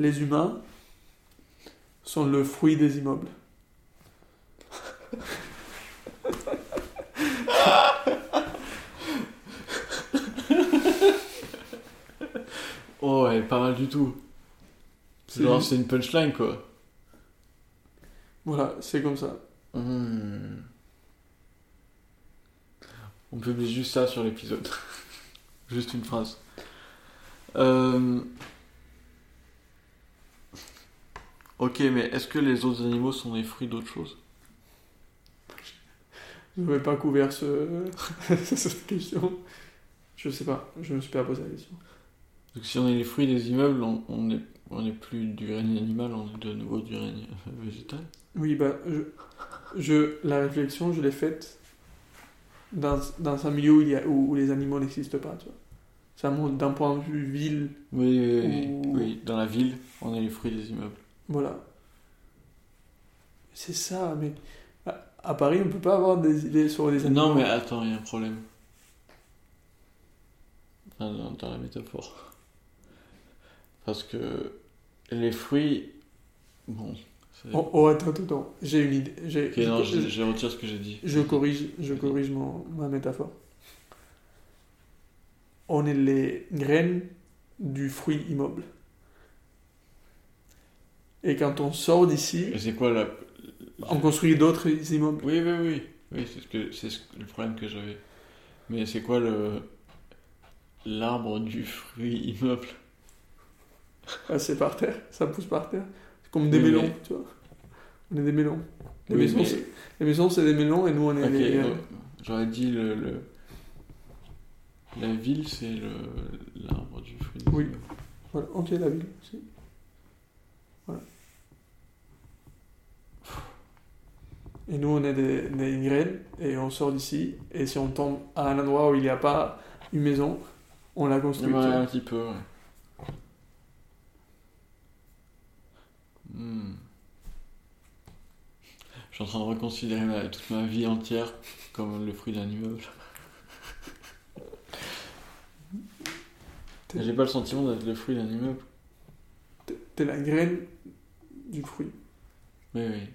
les humains sont le fruit des immeubles. Oh, ouais, pas mal du tout. C'est Genre, c'est une punchline, quoi. Voilà, c'est comme ça. Hmm. On publie juste ça sur l'épisode. juste une phrase. Euh, Ok, mais est-ce que les autres animaux sont des fruits d'autre chose? Je n'avais pas couvert ce... cette question. Je sais pas, je me suis pas posé la question. Donc si on est les fruits des immeubles, on on n'est on n'est plus du règne animal, on est de nouveau du règne végétal. Oui, bah, je, je, la réflexion, je l'ai faite dans, dans un milieu où, il y a, où, où les animaux n'existent pas, tu vois. Ça montre d'un point de vue ville, Oui, oui, oui, Ou- oui. Dans la ville, on est les fruits des immeubles. Voilà. C'est ça, mais à, Paris, on peut pas avoir des idées sur les animaux. Non, mais attends, il y a un problème. Enfin, dans, la métaphore. Parce que les fruits. Bon. Oh, oh, attends, attends, attends. J'ai une idée. J'ai- non, je, je, retire ce que j'ai dit. je corrige, je corrige mon, ma métaphore. On est les graines du fruit immeuble. Et quand on sort d'ici, c'est quoi la. on construit d'autres immeubles. Oui, oui, oui. Oui, c'est ce que c'est ce- le problème que j'avais. Mais c'est quoi le. L'arbre du fruit immeuble? Ah, c'est par terre, ça pousse par terre. C'est comme des Oui, mélons, mais- tu vois. On est des mélons. Les, Oui, maisons, mais- c'est- les maisons, c'est des mélons et nous, on est Ok, les. euh, j'aurais dit le, le- La ville, c'est le l'arbre du fruit. Oui. Voilà, ok, la ville aussi. Voilà. Et nous, on est des, des graines et on sort d'ici. Et si on tombe à un endroit où il n'y a pas une maison, on la construit. Ouais, un petit peu, ouais. Hmm. Je suis en train de reconsidérer ma- toute ma vie entière comme le fruit d'un immeuble. J'ai pas le sentiment d'être le fruit d'un immeuble. T'es la graine du fruit. Oui, oui.